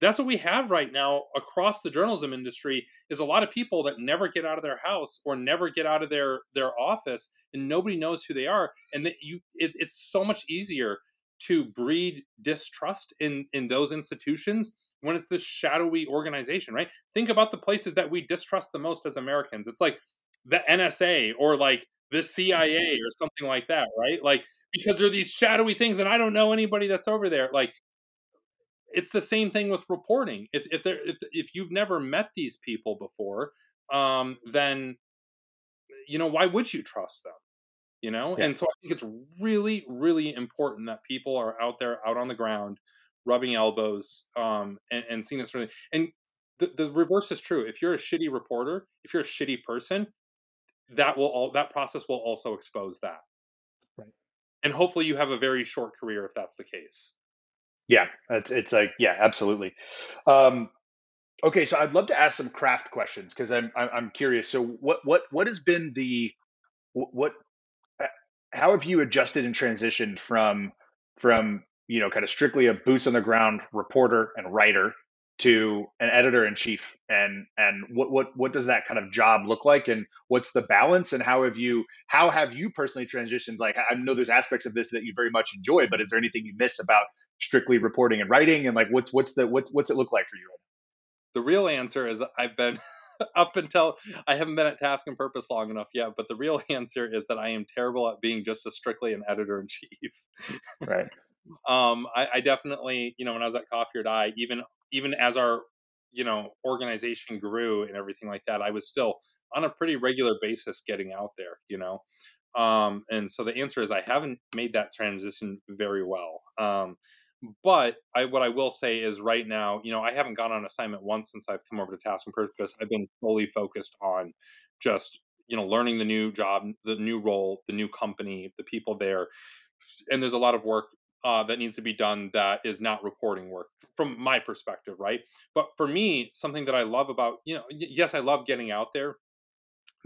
that's what we have right now across the journalism industry is a lot of people that never get out of their house or never get out of their their office and nobody knows who they are and that you it, it's so much easier to breed distrust in in those institutions when it's this shadowy organization right? Think about the places that we distrust the most as americans. It's like the nsa or like the cia or something like that right? Like because they're these shadowy things and i don't know anybody that's over there. Like it's the same thing with reporting. If if there if, if you've never met these people before, um, then you know why would you trust them? You know, yeah. and so I think it's really really important that people are out there out on the ground, rubbing elbows, um, and, and seeing this sort of thing. and the, the reverse is true. If you're a shitty reporter, if you're a shitty person, that will all that process will also expose that. Right. And hopefully you have a very short career if that's the case. Yeah, it's it's like yeah, absolutely. Um, okay, so I'd love to ask some craft questions because I'm I'm curious. So what what what has been the what uh, how have you adjusted and transitioned from from you know kind of strictly a boots on the ground reporter and writer to an editor in chief and and what what what does that kind of job look like and what's the balance and how have you how have you personally transitioned? Like i know there's aspects of this that you very much enjoy but is there anything you miss about strictly reporting and writing and like what's what's the what's what's it look like for you the real answer is i've been up until i haven't been at task and purpose long enough yet but the real answer is that i am terrible at being just a strictly an editor in chief. Right. Um I, I definitely you know when i was at coffee or die even even as our you know organization grew and everything like that i was still on a pretty regular basis getting out there you know um, and so the answer is i haven't made that transition very well um, but I, what I will say is right now, you know, I haven't gone on assignment once since I've come over to Task and Purpose. I've been fully focused on just, you know, learning the new job, the new role, the new company, the people there. And there's a lot of work uh, that needs to be done that is not reporting work from my perspective, right? But for me, something that I love about, you know, yes, I love getting out there,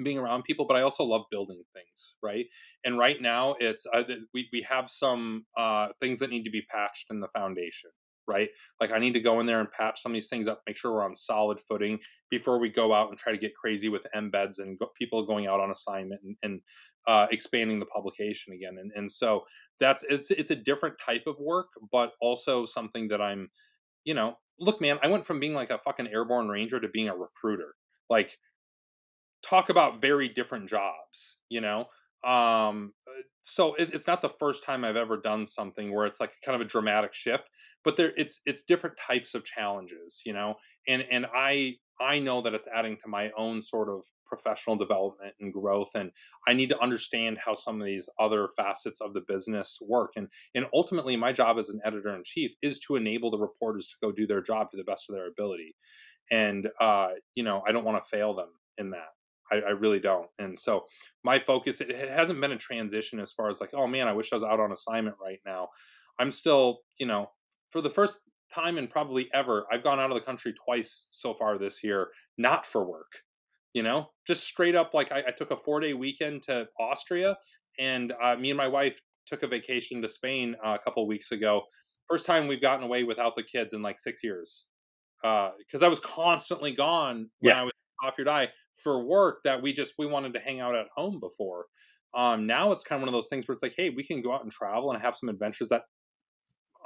being around people, but I also love building things, right? And right now, it's uh, we we have some uh, things that need to be patched in the foundation, right? Like I need to go in there and patch some of these things up, make sure we're on solid footing before we go out and try to get crazy with embeds and go, people going out on assignment and, and uh, expanding the publication again. And and so that's it's it's a different type of work, but also something that I'm, you know, look, man, I went from being like a fucking airborne ranger to being a recruiter. Like, talk about very different jobs, you know. Um, uh, so it, it's not the first time I've ever done something where it's like kind of a dramatic shift, but there it's it's different types of challenges, you know. And and I I know that it's adding to my own sort of professional development and growth and i need to understand how some of these other facets of the business work and and ultimately my job as an editor in chief is to enable the reporters to go do their job to the best of their ability and uh, you know i don't want to fail them in that I, I, really don't. And so my focus it, it hasn't been a transition as far as like oh man i wish i was out on assignment right now. I'm still you know for the first time and probably ever i've gone out of the country twice so far this year not for work you know? Just straight up like i, I took a four day weekend to austria and uh, me and my wife took a vacation to spain uh, a couple weeks ago. First time we've gotten away without the kids in like six years because uh, i was constantly gone when yeah. i was Coffee or Die for work that we just we wanted to hang out at home before um, now it's kind of one of those things where it's like hey we can go out and travel and have some adventures that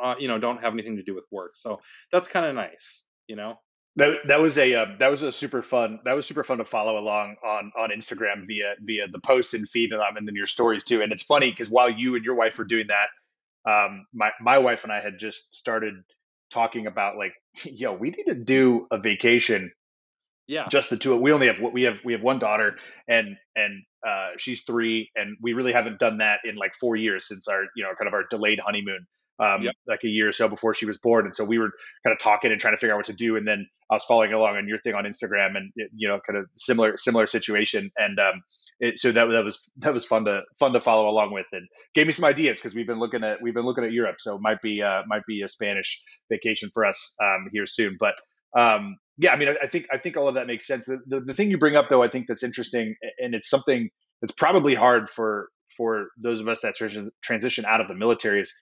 uh, you know don't have anything to do with work so that's kind of nice you know that that was a uh, that was a super fun that was super fun to follow along on on Instagram via via the posts and feed and, um, and then your stories too. And it's funny because while you and your wife were doing that, um, my my wife and I had just started talking about like, yo, we need to do a vacation Yeah. Just the two. of We only have what we have we have one daughter, and and uh, she's three, and we really haven't done that in like four years since our you know kind of our delayed honeymoon. Um, yep. like a year or so before she was born. And so we were kind of talking and trying to figure out what to do. And then I was following along on your thing on Instagram and, you know, kind of similar, similar situation. And, um, it, so that, that was, that was fun to, fun to follow along with and gave me some ideas because we've been looking at, we've been looking at Europe. So it might be, uh, might be a Spanish vacation for us, um, here soon. But, um, yeah, I mean, I, I, think I think all of that makes sense. The, the, the thing you bring up, though, I think that's interesting, and it's something that's probably hard for for those of us that transition out of the military is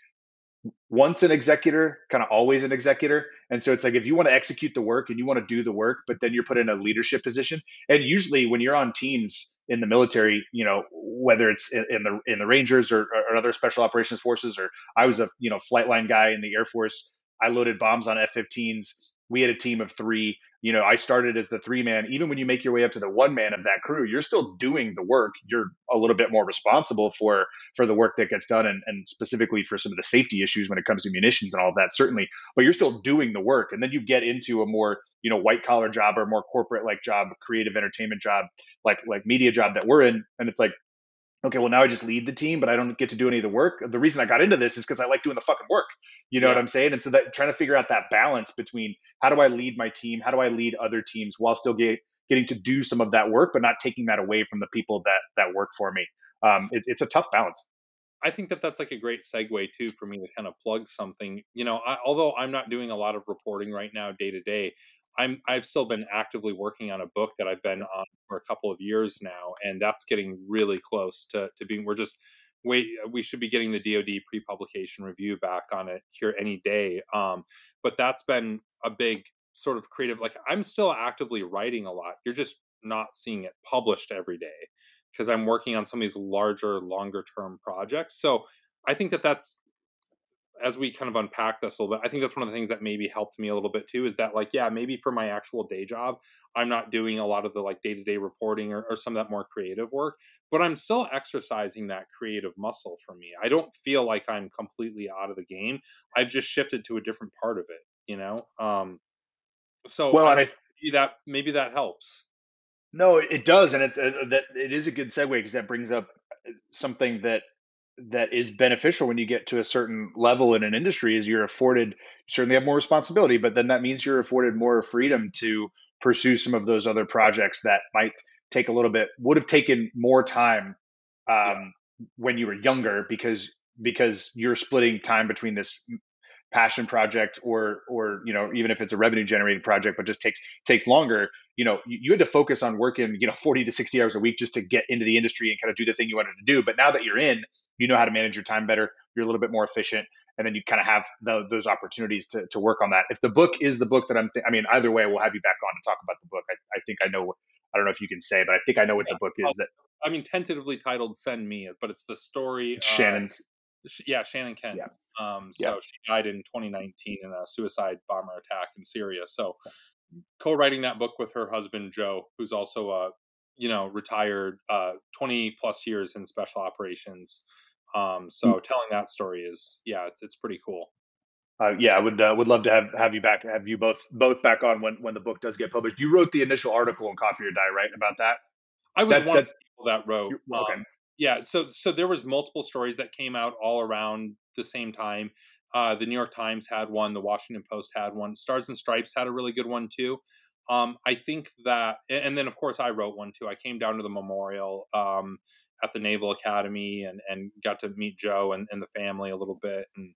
once an executor, kind of always an executor. And so it's like if you want to execute the work and you want to do the work, but then you're put in a leadership position. And usually when you're on teams in the military, you know, whether it's in, in the in the Rangers or, or other special operations forces, or I was a you know flight line guy in the Air Force. I loaded bombs on F-15s we had a team of three. You know, I started as the three man. Even when you make your way up to the one man of that crew, you're still doing the work. You're a little bit more responsible for for the work that gets done, and, and specifically for some of the safety issues when it comes to munitions and all of that. Certainly, but you're still doing the work. And then you get into a more you know white collar job or more corporate like job, creative entertainment job, like like media job that we're in, and it's like okay, well now I just lead the team, but I don't get to do any of the work. The reason I got into this is because I like doing the fucking work. You know yeah. what I'm saying? And so that trying to figure out that balance between how do I lead my team, how do I lead other teams while still get, getting to do some of that work, but not taking that away from the people that that work for me. Um, it, it's a tough balance. I think that that's like a great segue too for me to kind of plug something. You know, I, although I'm not doing a lot of reporting right now day to day, I'm I've still been actively working on a book that I've been on for a couple of years now, and that's getting really close to to being. We're just wait. We should be getting the DoD pre-publication review back on it here any day. Um, but that's been a big sort of creative. Like I'm still actively writing a lot. You're just not seeing it published every day because I'm working on some of these larger, longer term projects. So I think that that's as we kind of unpack this a little bit, I think that's one of the things that maybe helped me a little bit too. Is that like, yeah, maybe for my actual day job, I'm not doing a lot of the like day to day reporting or, or, some of that more creative work, but I'm still exercising that creative muscle for me. I don't feel like I'm completely out of the game. I've just shifted to a different part of it, you know. Um, so well, I, I, maybe that maybe that helps. No, it does, and it uh, that it is a good segue because that brings up uh, something that that is beneficial when you get to a certain level in an industry is you're afforded you certainly have more responsibility but then that means you're afforded more freedom to pursue some of those other projects that might take a little bit would have taken more time um, yeah. when you were younger because because you're splitting time between this passion project or or you know even if it's a revenue generating project but just takes takes longer you know you, you, had to focus on working you know 40 to 60 hours a week just to get into the industry and kind of do the thing you wanted to do but now that you're in you know how to manage your time better you're a little bit more efficient and then you kind of have the, those opportunities to, to work on that. If the book is the book that i'm th- i mean either way we'll have you back on to talk about the book. I, I think i know i don't know if you can say but i think i know what the book is that i mean tentatively titled send me but it's the story shannon's. Yeah shannon kent. Yeah. um so yeah. she died in 2019 in a suicide bomber attack in syria. So co-writing that book with her husband joe who's also a you know retired uh 20 plus years in special operations um, so mm. telling that story is yeah, it's, it's pretty cool. Uh, yeah, I would uh, would love to have have you back, have you both both back on when when the book does get published. You wrote the initial article in Coffee or Die, right, about that? I was that, one that, of the people that wrote. Okay. Um, yeah, so so there was multiple stories that came out all around the same time. Uh, the New York Times had one, the Washington Post had one, Stars and Stripes had a really good one too. Um, I think that, and then of course I wrote one too. I came down to the memorial. Um, at the Naval Academy and and got to meet Joe and, and the family a little bit and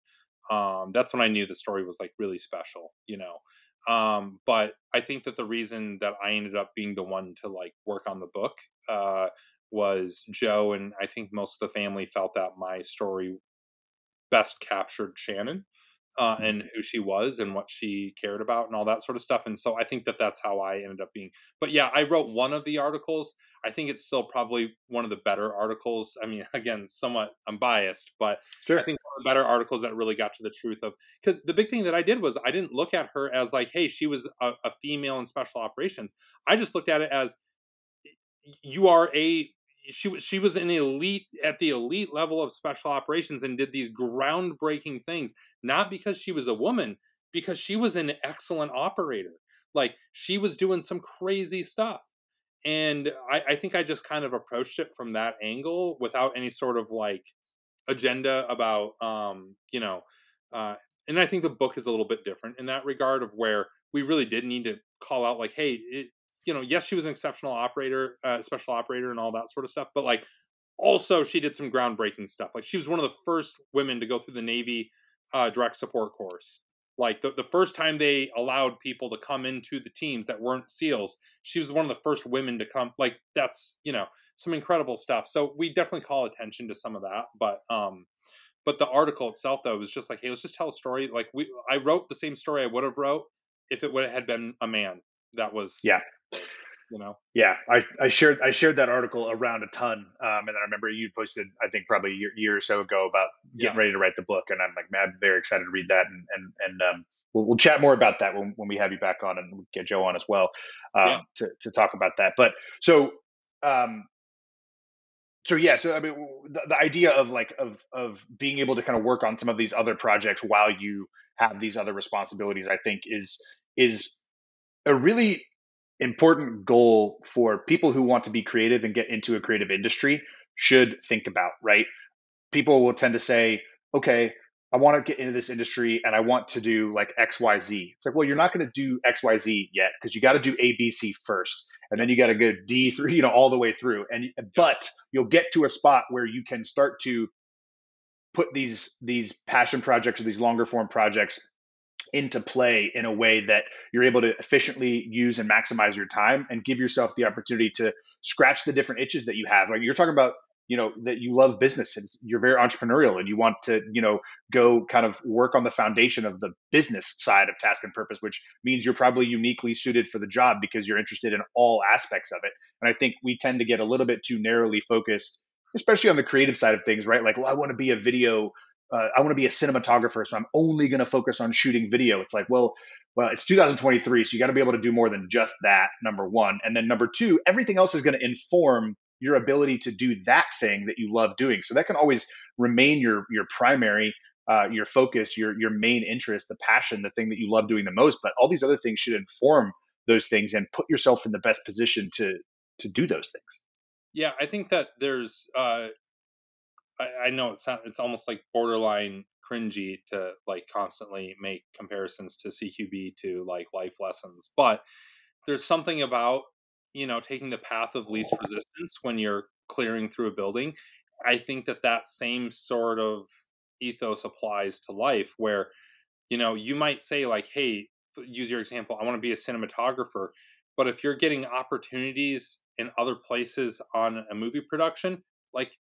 um, that's when I knew the story was like really special, you know. Um, but I think that the reason that I ended up being the one to like work on the book uh, was Joe, and I think most of the family felt that my story best captured Shannon uh, mm-hmm. and who she was and what she cared about and all that sort of stuff. And so I think that that's how I ended up being. But yeah, I wrote one of the articles. I think it's still probably one of the better articles. I mean, again, somewhat I'm biased, but sure. I think one of the better articles that really got to the truth of because the big thing that I did was I didn't look at her as like, hey, she was a, a female in special operations. I just looked at it as you are a she was she was an elite at the elite level of special operations and did these groundbreaking things not because she was a woman because she was an excellent operator. Like she was doing some crazy stuff. And I, I think i just kind of approached it from that angle without any sort of like agenda about um you know uh and i think the book is a little bit different in that regard of where we really did need to call out like hey it, you know yes she was an exceptional operator uh, special operator and all that sort of stuff but like also she did some groundbreaking stuff like she was one of the first women to go through the navy uh, direct support course. Like the, the first time they allowed people to come into the teams that weren't seals she was one of the first women to come like that's you know some incredible stuff. So we definitely call attention to some of that but um but the article itself though was just like hey let's just tell a story. Like we i wrote the same story i would have wrote if it would have been a man. That was yeah you know yeah i i shared i shared that article around a ton um and then i remember you posted i think probably a year, year or so ago about getting yeah. ready to write the book and i'm like man i'm very excited to read that and and and um we'll, we'll chat more about that when, when we have you back on and get joe on as well um yeah. to, to talk about that but so um so yeah so i mean the, the idea of like of of being able to kind of work on some of these other projects while you have these other responsibilities i think is is a really important goal for people who want to be creative and get into a creative industry should think about, right? People will tend to say, okay, I want to get into this industry and I want to do like XYZ. It's like, well, you're not going to do XYZ yet because you got to do ABC first. And then you got to go D through, you know, all the way through. And but you'll get to a spot where you can start to put these these passion projects or these longer form projects into play in a way that you're able to efficiently use and maximize your time and give yourself the opportunity to scratch the different itches that you have. Like you're talking about, you know, that you love business and you're very entrepreneurial and you want to, you know, go kind of work on the foundation of the business side of task and purpose, which means you're probably uniquely suited for the job because you're interested in all aspects of it. And I think we tend to get a little bit too narrowly focused especially on the creative side of things, right? Like, well, I want to be a video uh, I want to be a cinematographer, so I'm only going to focus on shooting video. It's like, well, well, it's 2023, so you got to be able to do more than just that. Number one, and then number two, everything else is going to inform your ability to do that thing that you love doing. So that can always remain your your primary, uh, your focus, your your main interest, the passion, the thing that you love doing the most. But all these other things should inform those things and put yourself in the best position to to do those things. Yeah, I think that there's uh, I, I know it's it's almost like borderline cringy to like constantly make comparisons to CQB to like life lessons, but there's something about you know taking the path of least resistance when you're clearing through a building. I think that that same sort of ethos applies to life, where you know you might say like, hey, use your example, I want to be a cinematographer, but if you're getting opportunities in other places on a movie production, like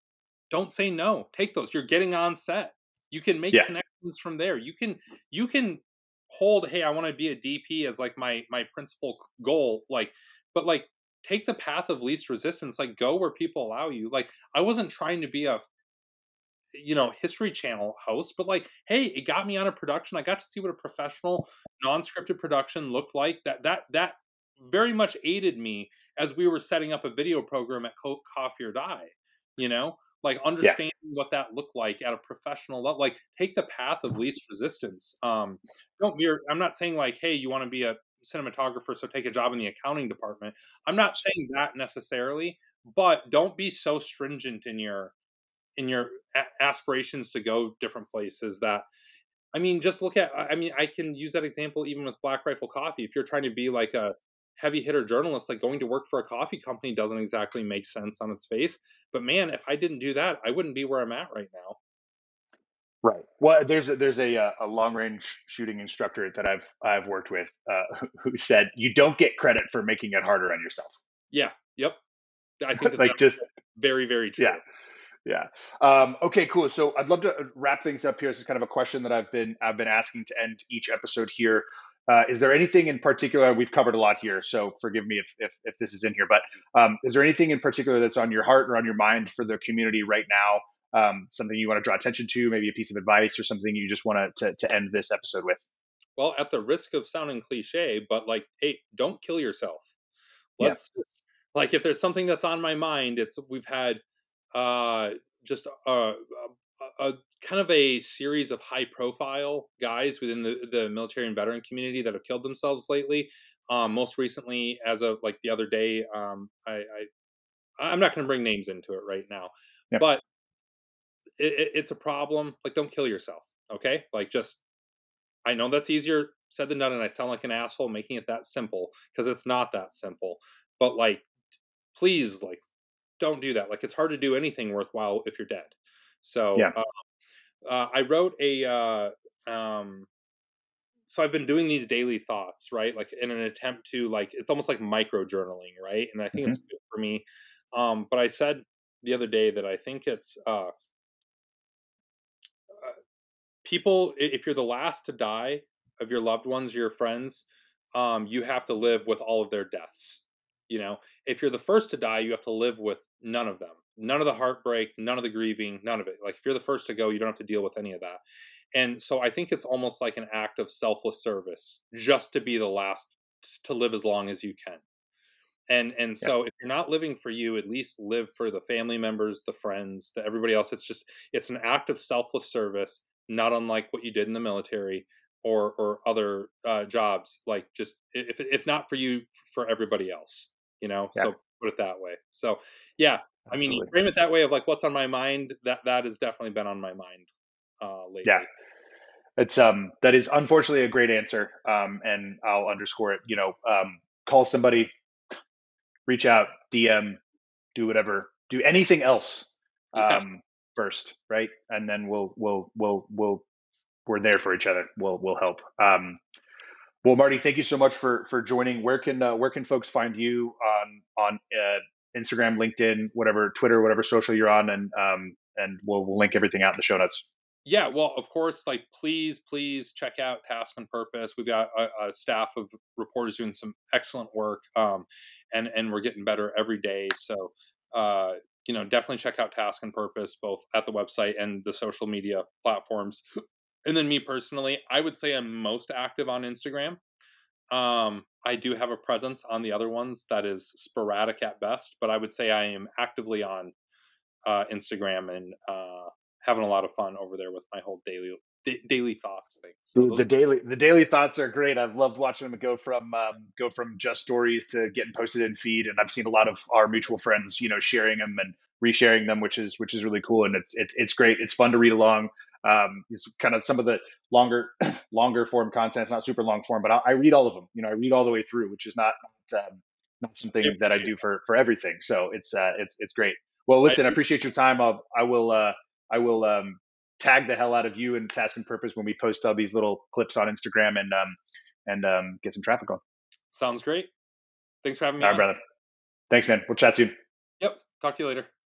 don't say no. Take those. You're getting on set. You can make yeah. connections from there. You can you can hold, hey, I want to be a DP as like my my principal goal. Like, but like take the path of least resistance. Like go where people allow you. Like I wasn't trying to be a you know history channel host but like hey it got me on a production i got to see what a professional non-scripted production looked like that that that very much aided me as we were setting up a video program at coffee or die you know like understanding yeah. what that looked like at a professional level like take the path of least resistance um don't we're i'm not saying like hey you want to be a cinematographer so take a job in the accounting department i'm not saying that necessarily but don't be so stringent in your in your a- aspirations to go different places that i mean just look at i mean i can use that example even with black rifle coffee if you're trying to be like a heavy hitter journalist, like going to work for a coffee company doesn't exactly make sense on its face. But man, if I didn't do that, I wouldn't be where I'm at right now. Right. Well, there's a, there's a uh, a long range shooting instructor that I've I've worked with uh, who said you don't get credit for making it harder on yourself. Yeah. Yep. I think like just very very true. Yeah. Yeah. Um, okay. Cool. So I'd love to uh, wrap things up here. This is kind of a question that I've been I've been asking to end each episode here. Uh, is there anything in particular? We've covered a lot here, so forgive me if if, if this is in here. But um, is there anything in particular that's on your heart or on your mind for the community right now? Um, something you want to draw attention to, maybe a piece of advice or something you just want to to end this episode with? Well, at the risk of sounding cliche, but like, hey, don't kill yourself. Let's yeah. like if there's something that's on my mind, it's we've had uh, just a, a, kind of a series of high profile guys within the, the military and veteran community that have killed themselves lately. Um, most recently, as of like the other day, um, I, I I'm not going to bring names into it right now, yep. but it, it, it's a problem. Like, don't kill yourself. Okay, like just I know that's easier said than done, and I sound like an asshole making it that simple because it's not that simple. But like, please, like, don't do that. Like, it's hard to do anything worthwhile if you're dead. So, yeah. uh, uh, I wrote a. Uh, um, so I've been doing these daily thoughts, right? Like in an attempt to like, it's almost like micro journaling, right? And I think mm-hmm. it's good for me. Um, but I said the other day that I think it's uh, people if you're the last to die of your loved ones your friends um, you have to live with all of their deaths you know if you're the first to die you have to live with none of them. None of the heartbreak none of the grieving none of it. Like if you're the first to go you don't have to deal with any of that. And so i think it's almost like an act of selfless service just to be the last to live as long as you can. And and so yeah. if you're not living for you at least live for the family members the friends the everybody else. It's just it's an act of selfless service not unlike what you did in the military or or other uh, jobs like just if if not for you for everybody else you know yeah. so put it that way so yeah Absolutely. i mean frame it that way of like what's on my mind that that has definitely been on my mind uh lately yeah it's um that is unfortunately a great answer um and i'll underscore it you know um call somebody reach out dm do whatever do anything else yeah. um first, right? And then we'll we'll we'll we'll we're there for each other. We'll we'll help. Um, well, Marty, thank you so much for for joining. Where can uh, where can folks find you on on uh, Instagram, LinkedIn, whatever, Twitter, whatever social you're on, and um, and we'll we'll link everything out in the show notes. Yeah, well, of course, like please, please check out Task and Purpose. We've got a, a staff of reporters doing some excellent work, um, and and we're getting better every day. So uh, you know, definitely check out Task and Purpose both at the website and the social media platforms. And then me personally, I would say I'm most active on Instagram. Um, I do have a presence on the other ones that is sporadic at best, but I would say I am actively on uh, Instagram and uh, having a lot of fun over there with my whole daily daily thoughts thing. So the daily the daily thoughts are great. I've loved watching them go from um, go from just stories to getting posted in feed, and I've seen a lot of our mutual friends, you know, sharing them and resharing them, which is which is really cool, and it's it's it's great. It's fun to read along. Um, it's kind of some of the longer longer form content. It's not super long form, but I, I, read all of them. You know, I read all the way through, which is not um, not something that I do for for everything. So it's uh, it's it's great. Well, listen, I appreciate your time. I'll, I will uh, I will um, tag the hell out of you and Task and Purpose when we post all these little clips on Instagram and um, and um, get some traffic on. Sounds great. Thanks for having me. All right, brother. Thanks, man. We'll chat soon. Yep. Talk to you later.